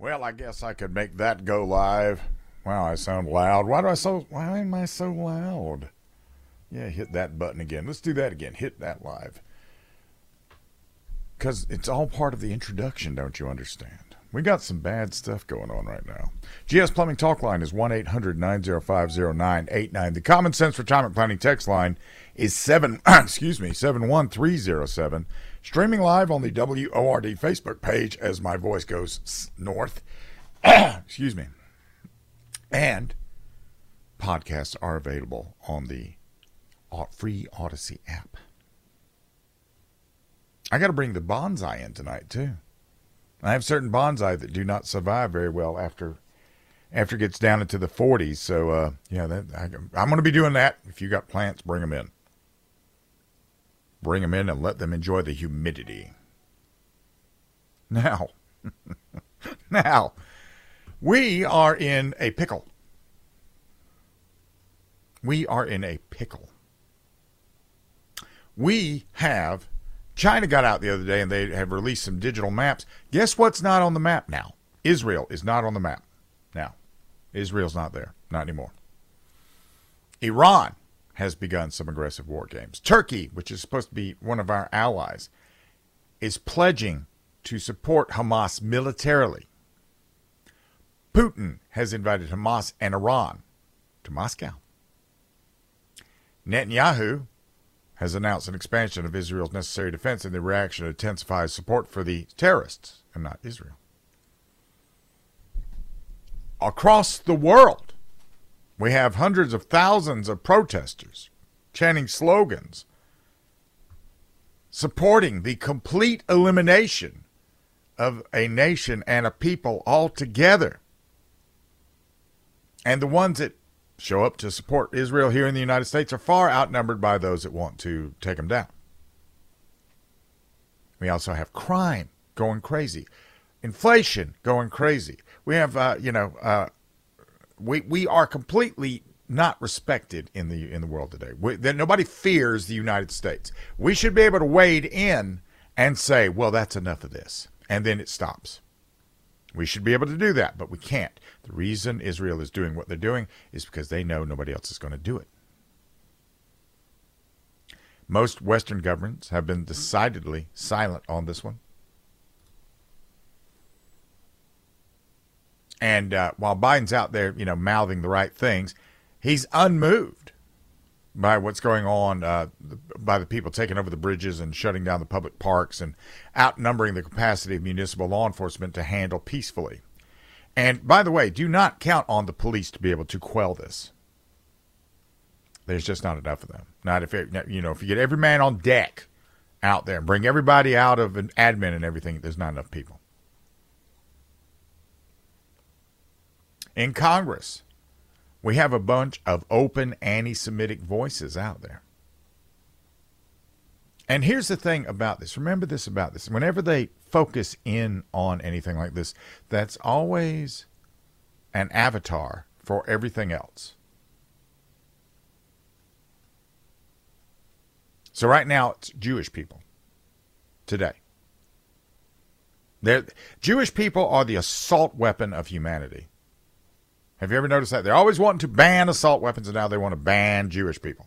Well, I guess I could make that go live. Wow, I sound loud. Why do I so why am I so loud? Yeah, hit that button again. Let's do that again. Hit that live. Cuz it's all part of the introduction, don't you understand? We got some bad stuff going on right now. GS Plumbing Talk Line is 1-800-905-0989. The Common Sense Retirement Planning text line is 7 excuse me, 71307. Streaming live on the WORD Facebook page as my voice goes north. Excuse me. And podcasts are available on the free Odyssey app. I got to bring the bonsai in tonight too. I have certain bonsai that do not survive very well after after it gets down into the 40s. So uh, yeah, that, I, I'm going to be doing that. If you got plants, bring them in. Bring them in and let them enjoy the humidity. Now, now, we are in a pickle. We are in a pickle. We have, China got out the other day and they have released some digital maps. Guess what's not on the map now? Israel is not on the map now. Israel's not there, not anymore. Iran has begun some aggressive war games. Turkey, which is supposed to be one of our allies, is pledging to support Hamas militarily. Putin has invited Hamas and Iran to Moscow. Netanyahu has announced an expansion of Israel's necessary defense in the reaction to intensified support for the terrorists and not Israel. Across the world, we have hundreds of thousands of protesters chanting slogans supporting the complete elimination of a nation and a people altogether. And the ones that show up to support Israel here in the United States are far outnumbered by those that want to take them down. We also have crime going crazy, inflation going crazy. We have, uh, you know, uh, we we are completely not respected in the in the world today. We, that nobody fears the United States. We should be able to wade in and say, "Well, that's enough of this," and then it stops. We should be able to do that, but we can't. The reason Israel is doing what they're doing is because they know nobody else is going to do it. Most Western governments have been decidedly silent on this one. And uh, while Biden's out there, you know, mouthing the right things, he's unmoved by what's going on uh, by the people taking over the bridges and shutting down the public parks and outnumbering the capacity of municipal law enforcement to handle peacefully. And by the way, do not count on the police to be able to quell this. There's just not enough of them. Not if it, you know if you get every man on deck out there and bring everybody out of an admin and everything. There's not enough people. In Congress, we have a bunch of open anti Semitic voices out there. And here's the thing about this remember this about this. Whenever they focus in on anything like this, that's always an avatar for everything else. So right now it's Jewish people today. They're, Jewish people are the assault weapon of humanity. Have you ever noticed that? They're always wanting to ban assault weapons, and now they want to ban Jewish people.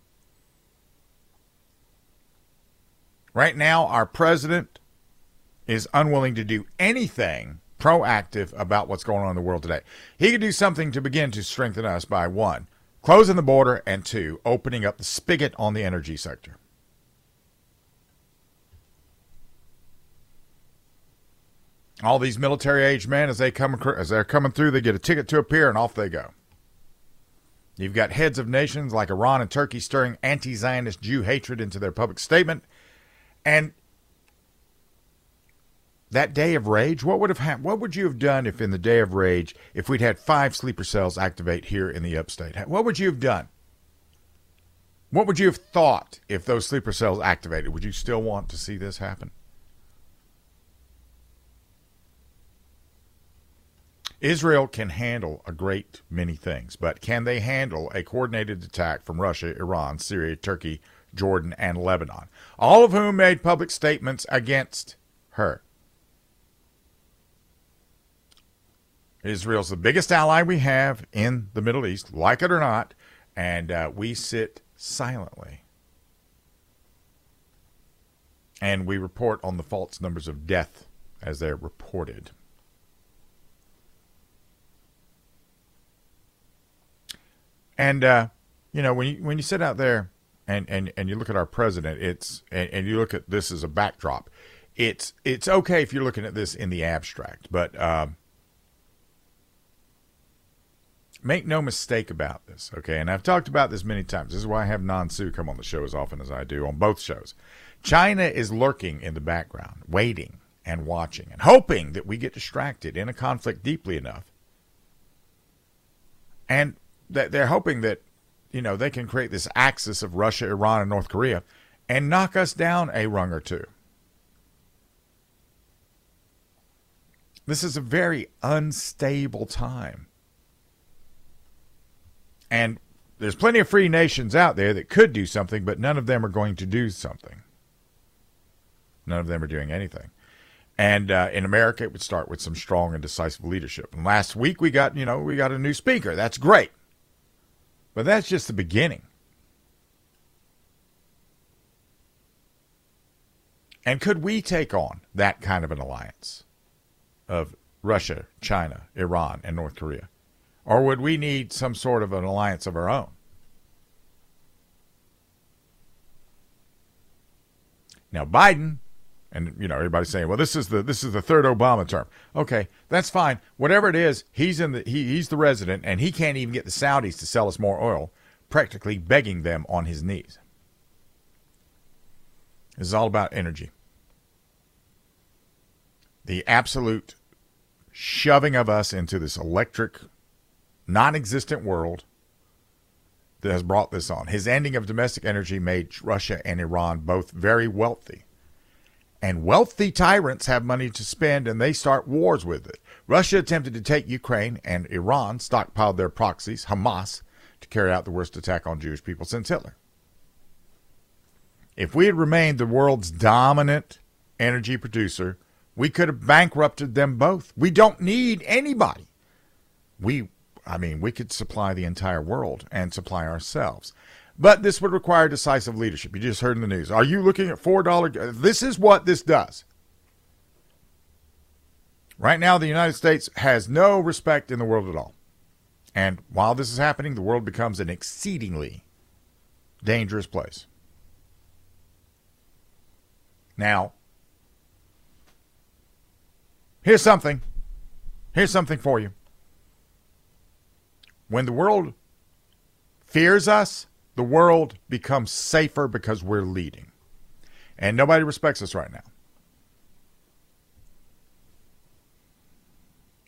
Right now, our president is unwilling to do anything proactive about what's going on in the world today. He could do something to begin to strengthen us by one, closing the border, and two, opening up the spigot on the energy sector. All these military age men as they come as they're coming through, they get a ticket to appear and off they go. You've got heads of nations like Iran and Turkey stirring anti-Zionist Jew hatred into their public statement, and that day of rage, what would have happened? What would you have done if, in the day of rage, if we'd had five sleeper cells activate here in the upstate? What would you have done? What would you have thought if those sleeper cells activated? Would you still want to see this happen? Israel can handle a great many things, but can they handle a coordinated attack from Russia, Iran, Syria, Turkey, Jordan, and Lebanon, all of whom made public statements against her? Israel's the biggest ally we have in the Middle East, like it or not, and uh, we sit silently. And we report on the false numbers of death as they're reported. And uh, you know, when you when you sit out there and, and, and you look at our president, it's and, and you look at this as a backdrop. It's it's okay if you're looking at this in the abstract, but um, make no mistake about this, okay? And I've talked about this many times. This is why I have Nan Su come on the show as often as I do on both shows. China is lurking in the background, waiting and watching and hoping that we get distracted in a conflict deeply enough. And they're hoping that, you know, they can create this axis of Russia, Iran, and North Korea and knock us down a rung or two. This is a very unstable time. And there's plenty of free nations out there that could do something, but none of them are going to do something. None of them are doing anything. And uh, in America, it would start with some strong and decisive leadership. And last week we got, you know, we got a new speaker. That's great, but that's just the beginning. And could we take on that kind of an alliance of Russia, China, Iran, and North Korea? Or would we need some sort of an alliance of our own? Now, Biden and you know everybody's saying, "Well, this is the this is the third Obama term." Okay, that's fine. Whatever it is, he's in the he, he's the resident, and he can't even get the Saudis to sell us more oil, practically begging them on his knees. This is all about energy. The absolute shoving of us into this electric, non-existent world that has brought this on. His ending of domestic energy made Russia and Iran both very wealthy and wealthy tyrants have money to spend and they start wars with it. Russia attempted to take Ukraine, and Iran stockpiled their proxies, Hamas, to carry out the worst attack on Jewish people since Hitler. If we had remained the world's dominant energy producer, we could have bankrupted them both. We don't need anybody. We, I mean, we could supply the entire world and supply ourselves. But this would require decisive leadership. You just heard in the news. Are you looking at $4? This is what this does. Right now, the United States has no respect in the world at all. And while this is happening, the world becomes an exceedingly dangerous place. Now, here's something. Here's something for you. When the world fears us, the world becomes safer because we're leading. And nobody respects us right now.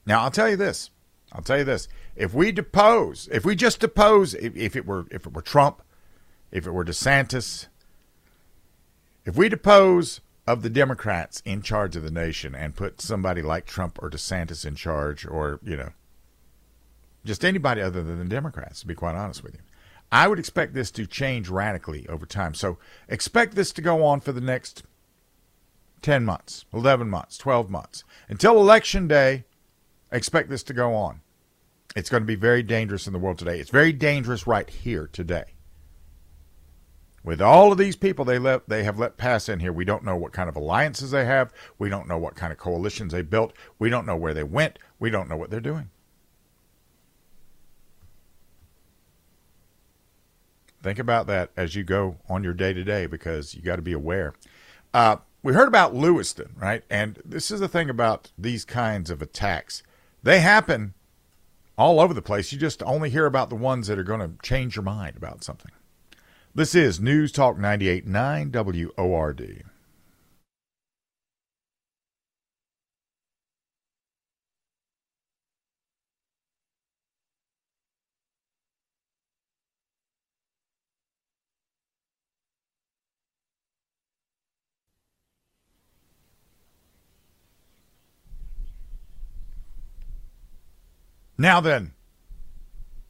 Now, I'll tell you this. I'll tell you this. If we depose, if we just depose, if, if it were if it were Trump, if it were DeSantis, if we depose of the Democrats in charge of the nation and put somebody like Trump or DeSantis in charge, or you know, just anybody other than the Democrats, to be quite honest with you, I would expect this to change radically over time. So expect this to go on for the next 10 months, 11 months, 12 months. Until election day, expect this to go on. It's going to be very dangerous in the world today. It's very dangerous right here today. With all of these people they let they have let pass in here, we don't know what kind of alliances they have. We don't know what kind of coalitions they built. We don't know where they went. We don't know what they're doing. Think about that as you go on your day to day because you got to be aware. Uh, we heard about Lewiston, right? And this is the thing about these kinds of attacks. They happen all over the place. You just only hear about the ones that are going to change your mind about something. This is News Talk 98.9 WORD. Now then,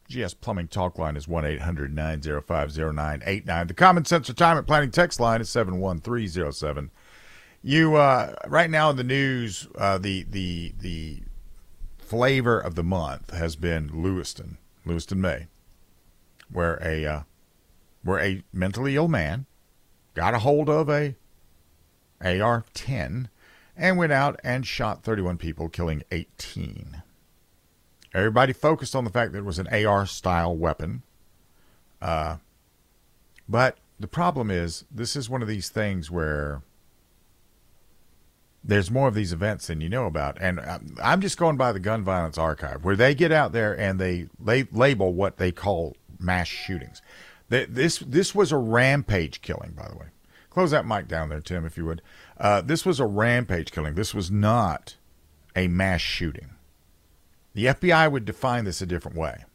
GS Plumbing Talk Line is 1 800 905 0989. The Common Sense Retirement Planning text line is 71307. You, uh, right now in the news, uh, the, the, the flavor of the month has been Lewiston, Lewiston, Maine, where a uh, where a mentally ill man got a hold of a AR-10 and went out and shot 31 people, killing 18. Everybody focused on the fact that it was an AR-style weapon, uh, but the problem is this is one of these things where there's more of these events than you know about. And I'm just going by the gun violence archive, where they get out there and they, they label what they call mass shootings. This this was a rampage killing, by the way. Close that mic down there, Tim, if you would. Uh, this was a rampage killing. This was not a mass shooting. The FBI would define this a different way.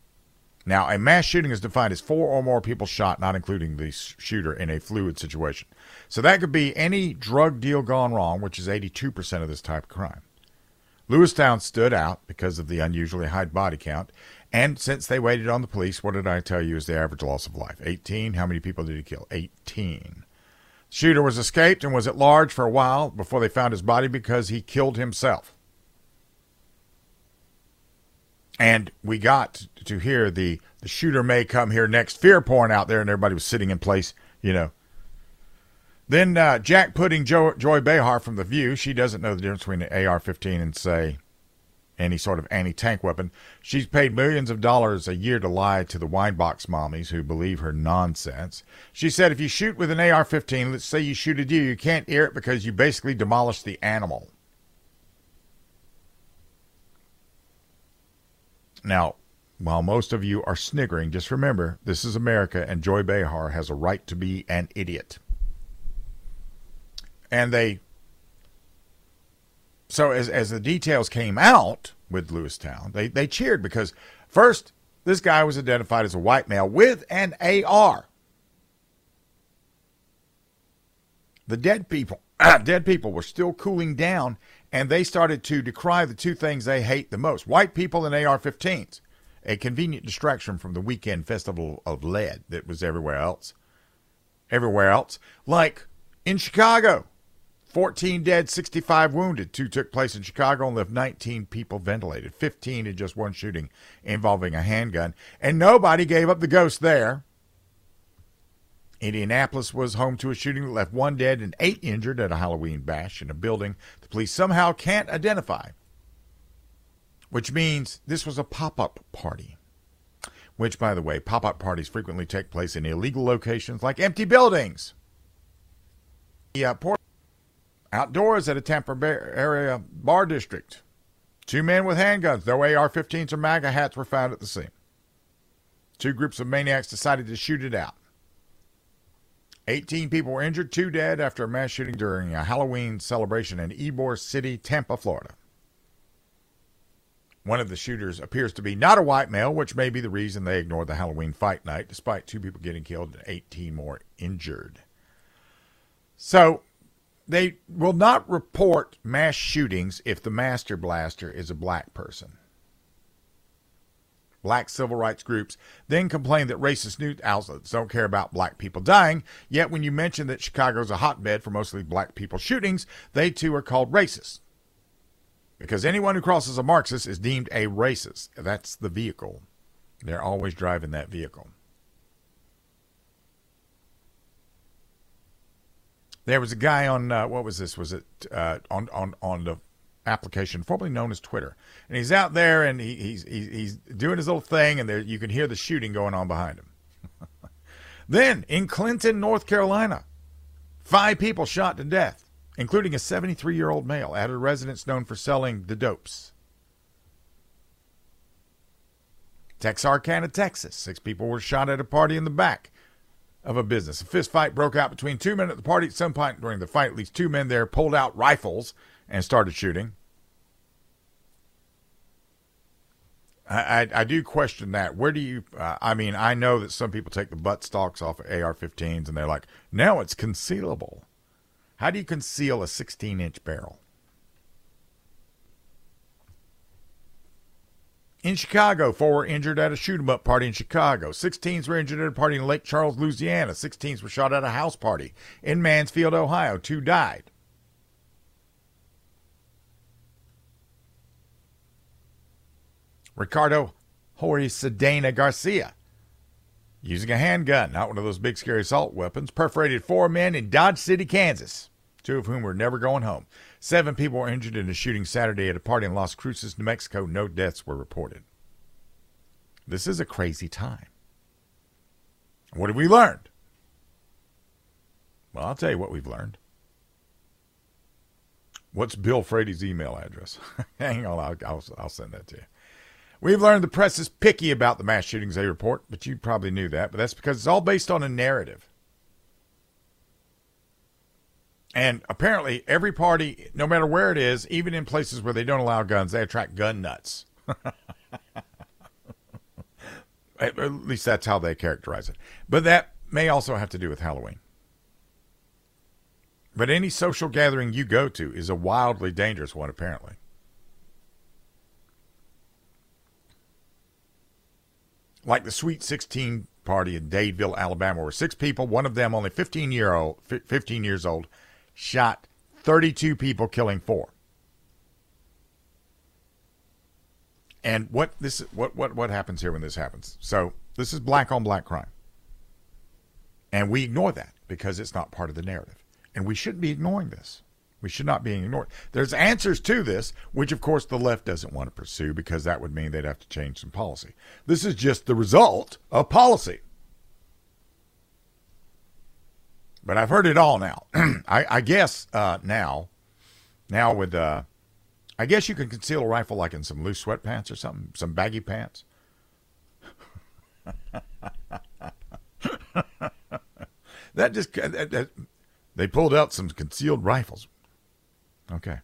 Now, a mass shooting is defined as four or more people shot, not including the shooter, in a fluid situation. So that could be any drug deal gone wrong, which is 82% of this type of crime. Lewiston stood out because of the unusually high body count. And since they waited on the police, what did I tell you is the average loss of life? 18. How many people did he kill? 18. The Shooter was escaped and was at large for a while before they found his body because he killed himself. And we got to hear the the shooter may come here next fear porn out there, and everybody was sitting in place, you know. Then uh, Jack putting jo- Joy Behar from The View, she doesn't know the difference between an AR 15 and, say, any sort of anti tank weapon. She's paid millions of dollars a year to lie to the wine box mommies who believe her nonsense. She said if you shoot with an AR 15, let's say you shoot a deer, you can't ear it because you basically demolish the animal. Now, while most of you are sniggering, just remember this is America and Joy Behar has a right to be an idiot. And they so as as the details came out with Lewiston, they, they cheered because first this guy was identified as a white male with an AR. The dead people dead people were still cooling down and they started to decry the two things they hate the most white people and AR 15s, a convenient distraction from the weekend festival of lead that was everywhere else. Everywhere else. Like in Chicago, 14 dead, 65 wounded. Two took place in Chicago and left 19 people ventilated, 15 in just one shooting involving a handgun. And nobody gave up the ghost there. Indianapolis was home to a shooting that left one dead and eight injured at a Halloween bash in a building the police somehow can't identify, which means this was a pop up party. Which, by the way, pop up parties frequently take place in illegal locations like empty buildings. Yeah, uh, port outdoors at a Tampa Bay area bar district. Two men with handguns, no AR 15s or MAGA hats, were found at the scene. Two groups of maniacs decided to shoot it out. 18 people were injured, two dead after a mass shooting during a Halloween celebration in Ybor City, Tampa, Florida. One of the shooters appears to be not a white male, which may be the reason they ignored the Halloween fight night, despite two people getting killed and 18 more injured. So, they will not report mass shootings if the master blaster is a black person. Black civil rights groups then complain that racist news outlets don't care about black people dying, yet when you mention that Chicago is a hotbed for mostly black people shootings, they too are called racist. Because anyone who crosses a Marxist is deemed a racist. That's the vehicle. They're always driving that vehicle. There was a guy on uh, what was this? Was it uh, on on on the application formerly known as Twitter. And he's out there and he, he's, he's doing his little thing, and there you can hear the shooting going on behind him. then in Clinton, North Carolina, five people shot to death, including a 73 year old male at a residence known for selling the dopes. Texarkana, Texas, six people were shot at a party in the back of a business. A fist fight broke out between two men at the party. At some point during the fight, at least two men there pulled out rifles and started shooting. I, I, I do question that. Where do you? Uh, I mean, I know that some people take the butt stocks off of AR-15s and they're like, now it's concealable. How do you conceal a 16-inch barrel? In Chicago, four were injured at a shoot 'em up party in Chicago. 16s were injured at a party in Lake Charles, Louisiana. 16s were shot at a house party in Mansfield, Ohio. Two died. Ricardo Sedana Garcia, using a handgun, not one of those big scary assault weapons, perforated four men in Dodge City, Kansas, two of whom were never going home. Seven people were injured in a shooting Saturday at a party in Las Cruces, New Mexico. No deaths were reported. This is a crazy time. What have we learned? Well, I'll tell you what we've learned. What's Bill Frady's email address? Hang on, I'll, I'll, I'll send that to you. We've learned the press is picky about the mass shootings they report, but you probably knew that. But that's because it's all based on a narrative. And apparently, every party, no matter where it is, even in places where they don't allow guns, they attract gun nuts. At least that's how they characterize it. But that may also have to do with Halloween. But any social gathering you go to is a wildly dangerous one, apparently. Like the Sweet 16 party in Dadeville, Alabama, where six people, one of them only 15 year old, 15 years old, shot 32 people, killing four. And what this what what what happens here when this happens? So this is black on black crime. And we ignore that because it's not part of the narrative. And we shouldn't be ignoring this. We should not be ignored. There's answers to this, which of course the left doesn't want to pursue because that would mean they'd have to change some policy. This is just the result of policy. But I've heard it all now. I, I, guess uh, now, now with, uh, I guess you can conceal a rifle like in some loose sweatpants or something, some baggy pants. that just that, that, they pulled out some concealed rifles. Okay.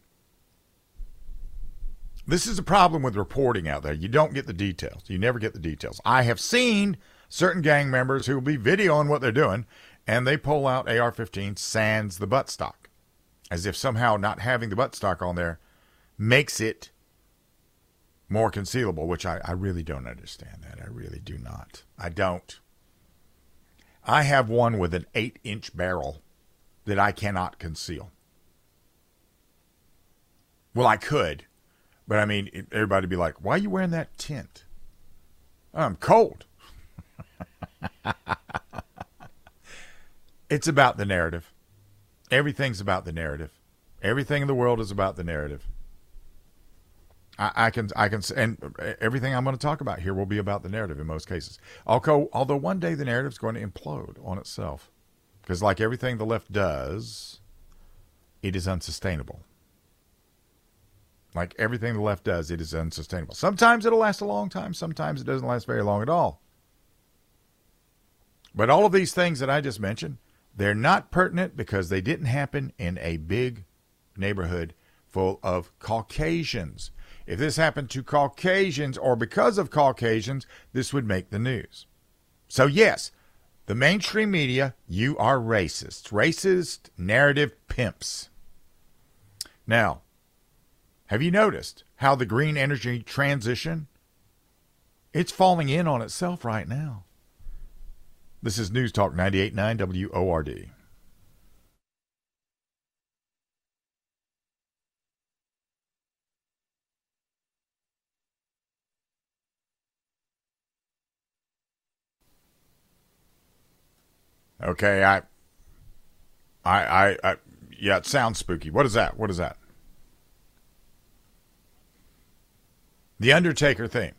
This is a problem with reporting out there. You don't get the details. You never get the details. I have seen certain gang members who will be videoing what they're doing, and they pull out AR 15 sans the buttstock, as if somehow not having the buttstock on there makes it more concealable, which I, I really don't understand that. I really do not. I don't. I have one with an eight inch barrel that I cannot conceal. Well, I could, but I mean, everybody would be like, why are you wearing that tint? I'm cold. it's about the narrative. Everything's about the narrative. Everything in the world is about the narrative. I, I, can, I can, and everything I'm going to talk about here will be about the narrative in most cases. Although, although one day the narrative is going to implode on itself. Because, like everything the left does, it is unsustainable. Like everything the left does, it is unsustainable. Sometimes it'll last a long time, sometimes it doesn't last very long at all. But all of these things that I just mentioned, they're not pertinent because they didn't happen in a big neighborhood full of Caucasians. If this happened to Caucasians or because of Caucasians, this would make the news. So, yes, the mainstream media, you are racist. Racist narrative pimps. Now, have you noticed how the green energy transition it's falling in on itself right now. This is News Talk 989 WORD. Okay, I, I, I, I, yeah, it sounds spooky. What is that? What is that? The Undertaker theme.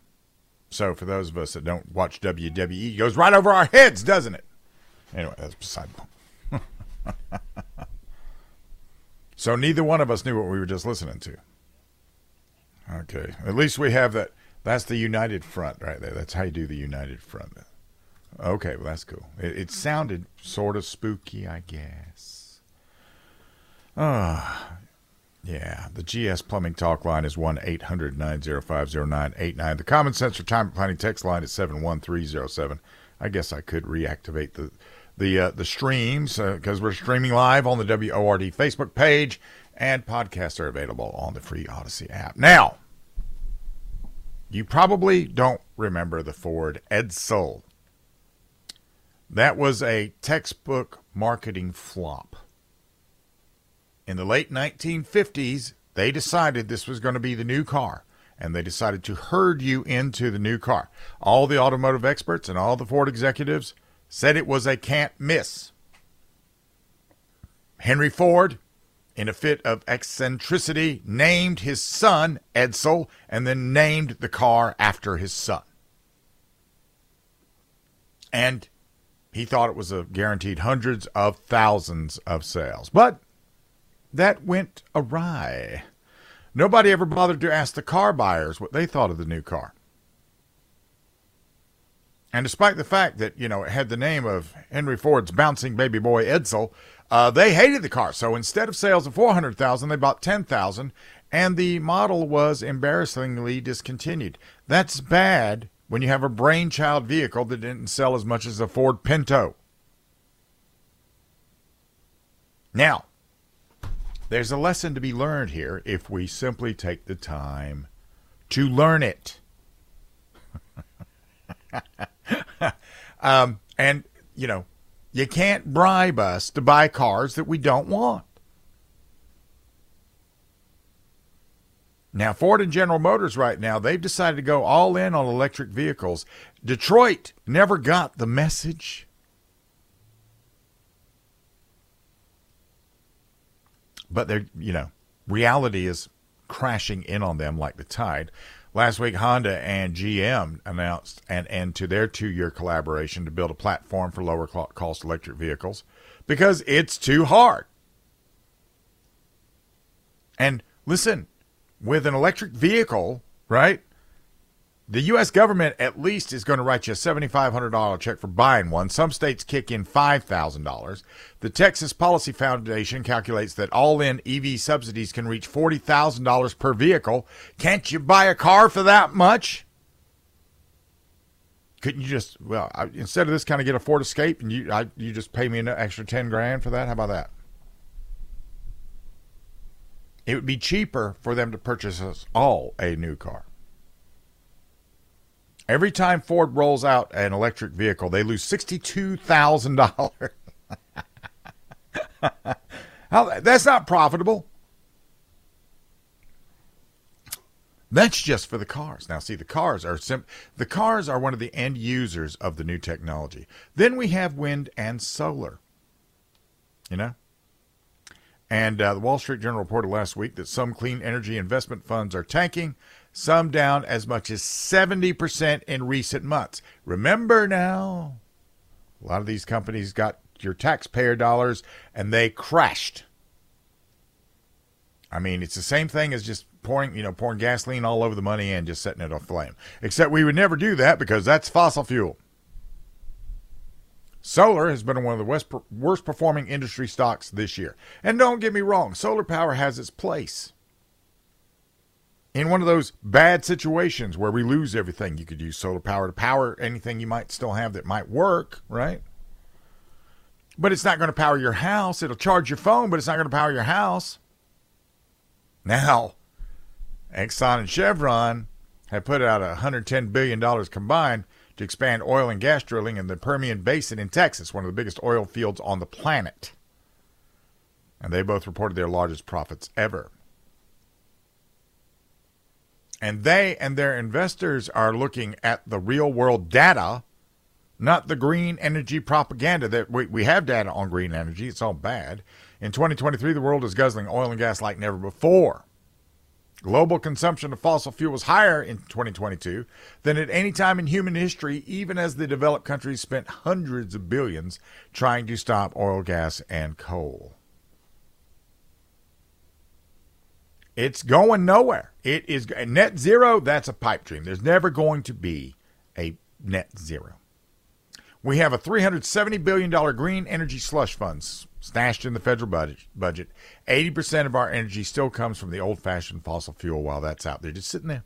So for those of us that don't watch WWE, it goes right over our heads, doesn't it? Anyway, that's beside the point. so neither one of us knew what we were just listening to. Okay, at least we have that. That's the united front right there. That's how you do the united front. Okay, well, that's cool. It, it sounded sort of spooky, I guess. Ah, yeah. The GS Plumbing Talk line is 1 800 905 0989. The Common Sense Retirement Planning text line is 71307. I guess I could reactivate the the uh, the streams because uh, we're streaming live on the WORD Facebook page, and podcasts are available on the free Odyssey app. Now, you probably don't remember the Ford Edsel that was a textbook marketing flop. In the late 1950s, they decided this was going to be the new car. and they decided to herd you into the new car. All the automotive experts and all the Ford executives said it was a can't miss. Henry Ford, in a fit of eccentricity, named his son Edsel and then named the car after his son. And he thought it was a guaranteed hundreds of thousands of sales. But that went awry. Nobody ever bothered to ask the car buyers what they thought of the new car. And despite the fact that, you know, it had the name of Henry Ford's bouncing baby boy Edsel, uh, they hated the car. So instead of sales of 400,000, they bought 10,000 and the model was embarrassingly discontinued. That's bad when you have a brainchild vehicle that didn't sell as much as a Ford Pinto. Now, there's a lesson to be learned here if we simply take the time to learn it. um, and, you know, you can't bribe us to buy cars that we don't want. Now, Ford and General Motors right now, they've decided to go all in on electric vehicles. Detroit never got the message. But they're, you know, reality is crashing in on them like the tide. Last week, Honda and GM announced an end to their two year collaboration to build a platform for lower cost electric vehicles because it's too hard. And listen, with an electric vehicle, right? The U.S. government at least is going to write you a $7,500 check for buying one. Some states kick in $5,000. The Texas Policy Foundation calculates that all in EV subsidies can reach $40,000 per vehicle. Can't you buy a car for that much? Couldn't you just, well, I, instead of this kind of get a Ford Escape and you, I, you just pay me an extra 10 grand for that? How about that? It would be cheaper for them to purchase us all a new car. Every time Ford rolls out an electric vehicle, they lose $62,000. That's not profitable. That's just for the cars. Now, see, the cars are sim- the cars are one of the end users of the new technology. Then we have wind and solar. You know, and uh, the Wall Street Journal reported last week that some clean energy investment funds are tanking, some down as much as 70% in recent months. Remember now, a lot of these companies got your taxpayer dollars and they crashed. I mean, it's the same thing as just pouring, you know, pouring gasoline all over the money and just setting it on aflame. Except we would never do that because that's fossil fuel. Solar has been one of the worst performing industry stocks this year. And don't get me wrong, solar power has its place. In one of those bad situations where we lose everything, you could use solar power to power anything you might still have that might work, right? But it's not going to power your house. It'll charge your phone, but it's not going to power your house. Now, Exxon and Chevron have put out $110 billion combined to expand oil and gas drilling in the Permian Basin in Texas, one of the biggest oil fields on the planet. And they both reported their largest profits ever. And they and their investors are looking at the real world data, not the green energy propaganda that we, we have data on green energy. It's all bad. In 2023, the world is guzzling oil and gas like never before. Global consumption of fossil fuel was higher in 2022 than at any time in human history, even as the developed countries spent hundreds of billions trying to stop oil, gas, and coal. It's going nowhere. It is net zero. That's a pipe dream. There's never going to be a net zero. We have a $370 billion green energy slush funds stashed in the federal budget. 80% of our energy still comes from the old fashioned fossil fuel while that's out there, just sitting there.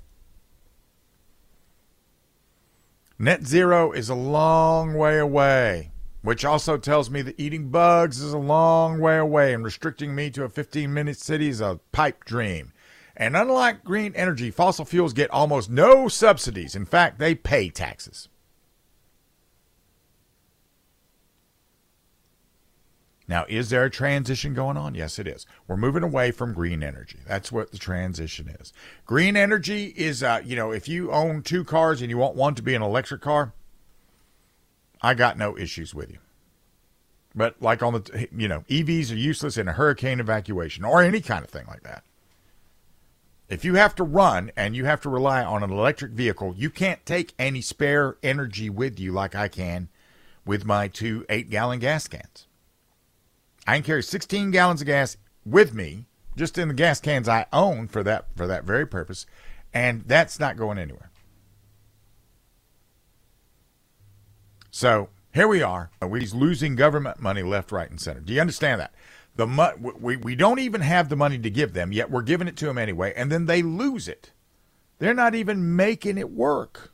Net zero is a long way away, which also tells me that eating bugs is a long way away, and restricting me to a 15 minute city is a pipe dream. And unlike green energy, fossil fuels get almost no subsidies. In fact, they pay taxes. Now, is there a transition going on? Yes, it is. We're moving away from green energy. That's what the transition is. Green energy is, uh, you know, if you own two cars and you want one to be an electric car, I got no issues with you. But like on the, you know, EVs are useless in a hurricane evacuation or any kind of thing like that. If you have to run and you have to rely on an electric vehicle, you can't take any spare energy with you like I can with my two eight gallon gas cans. I can carry 16 gallons of gas with me just in the gas cans I own for that for that very purpose, and that's not going anywhere. So here we are. Uh, we're losing government money left, right, and center. Do you understand that? The mo- we, we don't even have the money to give them, yet we're giving it to them anyway, and then they lose it. They're not even making it work.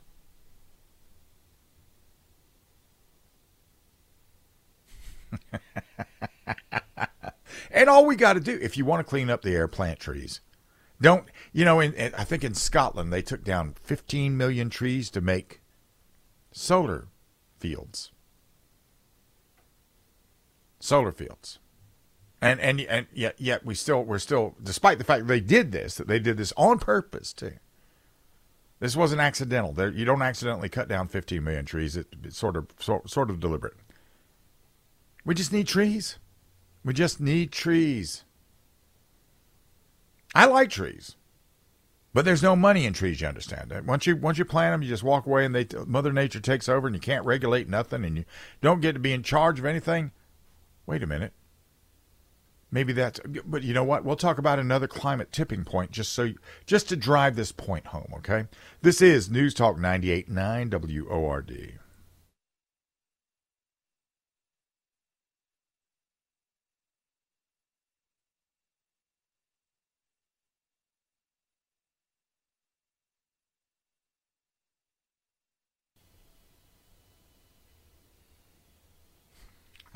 and all we got to do, if you want to clean up the air, plant trees. Don't, you know, in, in, I think in Scotland they took down 15 million trees to make solar fields. Solar fields. And and and yet yet we still we're still despite the fact they did this that they did this on purpose too. This wasn't accidental. There, you don't accidentally cut down 15 million trees. It, it's sort of sort, sort of deliberate. We just need trees. We just need trees. I like trees, but there's no money in trees. You understand that? Once you once you plant them, you just walk away, and they Mother Nature takes over, and you can't regulate nothing, and you don't get to be in charge of anything. Wait a minute. Maybe that's, but you know what? We'll talk about another climate tipping point just so, just to drive this point home. Okay, this is News Talk 98.9 WORD.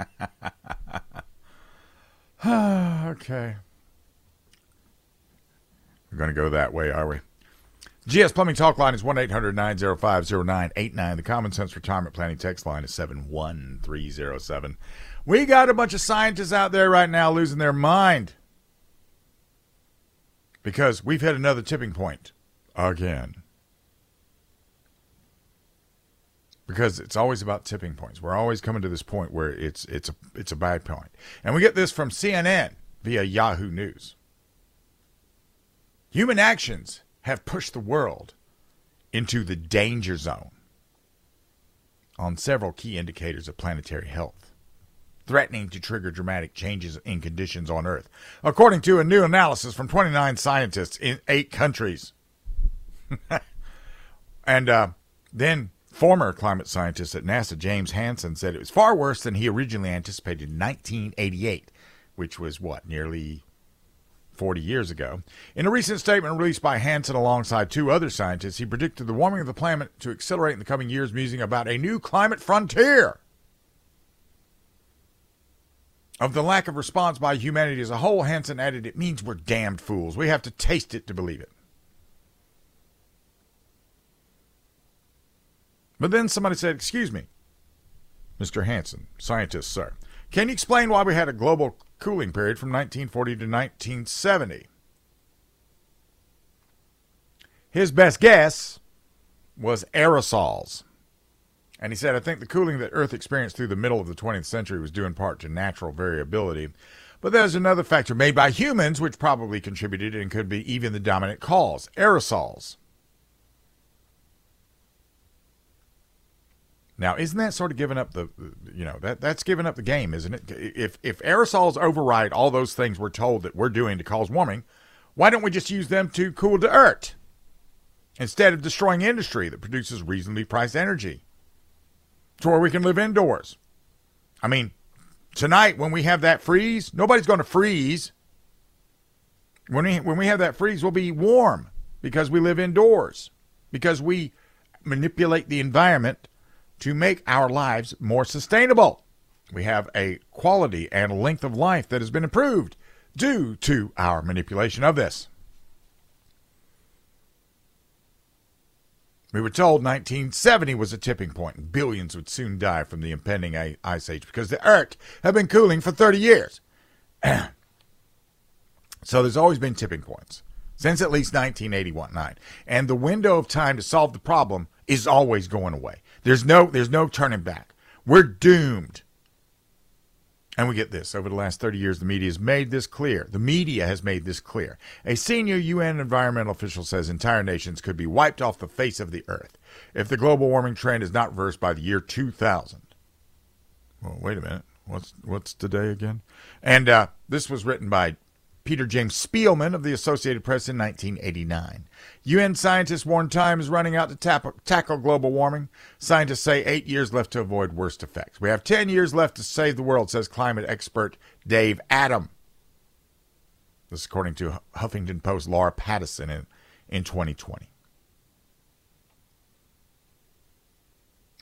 okay. We're going to go that way, are we? GS Plumbing Talk line is 1 800 905 0989. The Common Sense Retirement Planning text line is 71307. We got a bunch of scientists out there right now losing their mind because we've hit another tipping point again. Because it's always about tipping points. We're always coming to this point where it's it's a it's a bad point. And we get this from CNN via Yahoo News. Human actions have pushed the world into the danger zone on several key indicators of planetary health, threatening to trigger dramatic changes in conditions on Earth, according to a new analysis from 29 scientists in eight countries. and uh, then Former climate scientist at NASA, James Hansen, said it was far worse than he originally anticipated in 1988, which was what, nearly 40 years ago. In a recent statement released by Hansen alongside two other scientists, he predicted the warming of the planet to accelerate in the coming years, musing about a new climate frontier. Of the lack of response by humanity as a whole, Hansen added, it means we're damned fools. We have to taste it to believe it. But then somebody said, Excuse me, Mr. Hansen, scientist, sir. Can you explain why we had a global cooling period from 1940 to 1970? His best guess was aerosols. And he said, I think the cooling that Earth experienced through the middle of the 20th century was due in part to natural variability. But there's another factor made by humans which probably contributed and could be even the dominant cause aerosols. Now, isn't that sort of giving up the, you know, that that's giving up the game, isn't it? If if aerosols override all those things we're told that we're doing to cause warming, why don't we just use them to cool the earth instead of destroying industry that produces reasonably priced energy, to where we can live indoors? I mean, tonight when we have that freeze, nobody's going to freeze. When we when we have that freeze, we'll be warm because we live indoors because we manipulate the environment to make our lives more sustainable. We have a quality and length of life that has been improved due to our manipulation of this. We were told 1970 was a tipping point and billions would soon die from the impending ice age because the Earth had been cooling for 30 years. so there's always been tipping points since at least 1981 9 and the window of time to solve the problem is always going away there's no there's no turning back. We're doomed. And we get this. Over the last 30 years the media has made this clear. The media has made this clear. A senior un environmental official says entire nations could be wiped off the face of the earth if the global warming trend is not reversed by the year 2000 well wait a minute. What's what's today again? And uh, this was written by Peter James Spielmann of the Associated Press in 1989. UN scientists warn time is running out to tap- tackle global warming. Scientists say eight years left to avoid worst effects. We have 10 years left to save the world, says climate expert Dave Adam. This is according to Huffington Post Laura Paddison in, in 2020.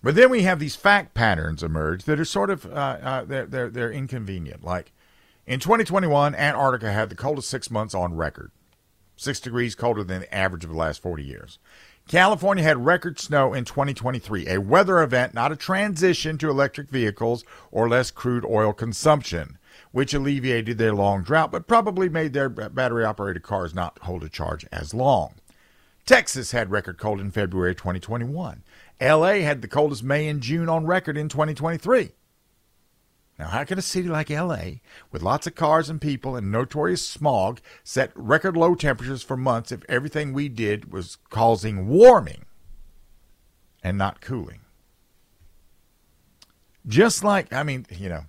But then we have these fact patterns emerge that are sort of uh, uh, they're, they're, they're inconvenient. Like in 2021, Antarctica had the coldest six months on record, six degrees colder than the average of the last 40 years. California had record snow in 2023, a weather event, not a transition to electric vehicles or less crude oil consumption, which alleviated their long drought, but probably made their battery operated cars not hold a charge as long. Texas had record cold in February 2021. LA had the coldest May and June on record in 2023. Now, how can a city like LA, with lots of cars and people and notorious smog, set record low temperatures for months if everything we did was causing warming and not cooling? Just like, I mean, you know,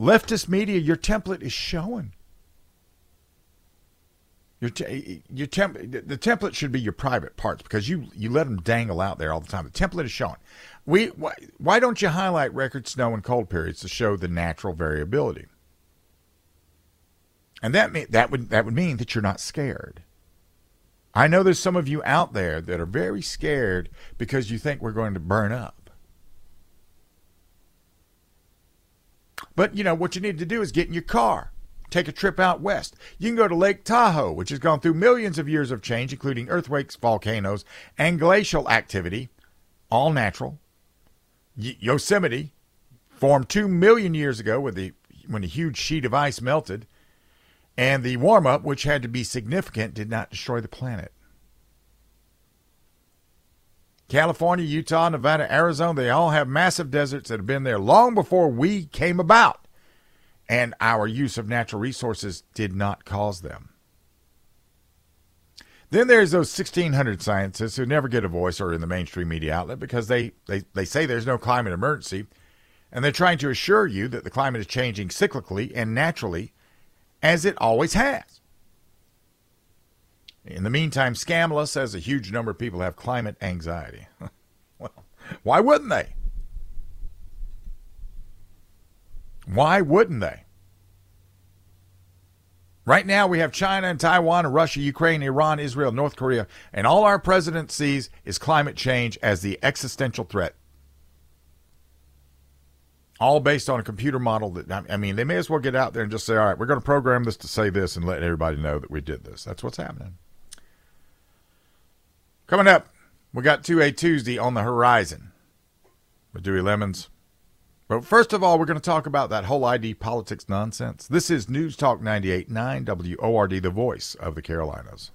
leftist media, your template is showing. Your, te- your temp- the template should be your private parts because you, you let them dangle out there all the time. The template is showing. We why, why don't you highlight record snow and cold periods to show the natural variability? And that mean, that would that would mean that you're not scared. I know there's some of you out there that are very scared because you think we're going to burn up. But you know what you need to do is get in your car, take a trip out west. You can go to Lake Tahoe, which has gone through millions of years of change, including earthquakes, volcanoes, and glacial activity, all natural. Yosemite formed two million years ago with the when a huge sheet of ice melted, and the warm up, which had to be significant, did not destroy the planet. California, Utah, Nevada, Arizona, they all have massive deserts that have been there long before we came about, and our use of natural resources did not cause them. Then there's those 1,600 scientists who never get a voice or in the mainstream media outlet because they, they, they say there's no climate emergency. And they're trying to assure you that the climate is changing cyclically and naturally as it always has. In the meantime, Scamla says a huge number of people have climate anxiety. well, why wouldn't they? Why wouldn't they? Right now, we have China and Taiwan and Russia, Ukraine, Iran, Israel, North Korea, and all our president sees is climate change as the existential threat. All based on a computer model that, I mean, they may as well get out there and just say, all right, we're going to program this to say this and let everybody know that we did this. That's what's happening. Coming up, we got 2A Tuesday on the horizon with Dewey Lemons. But first of all, we're going to talk about that whole ID politics nonsense. This is News Talk 98.9 WORD, the voice of the Carolinas.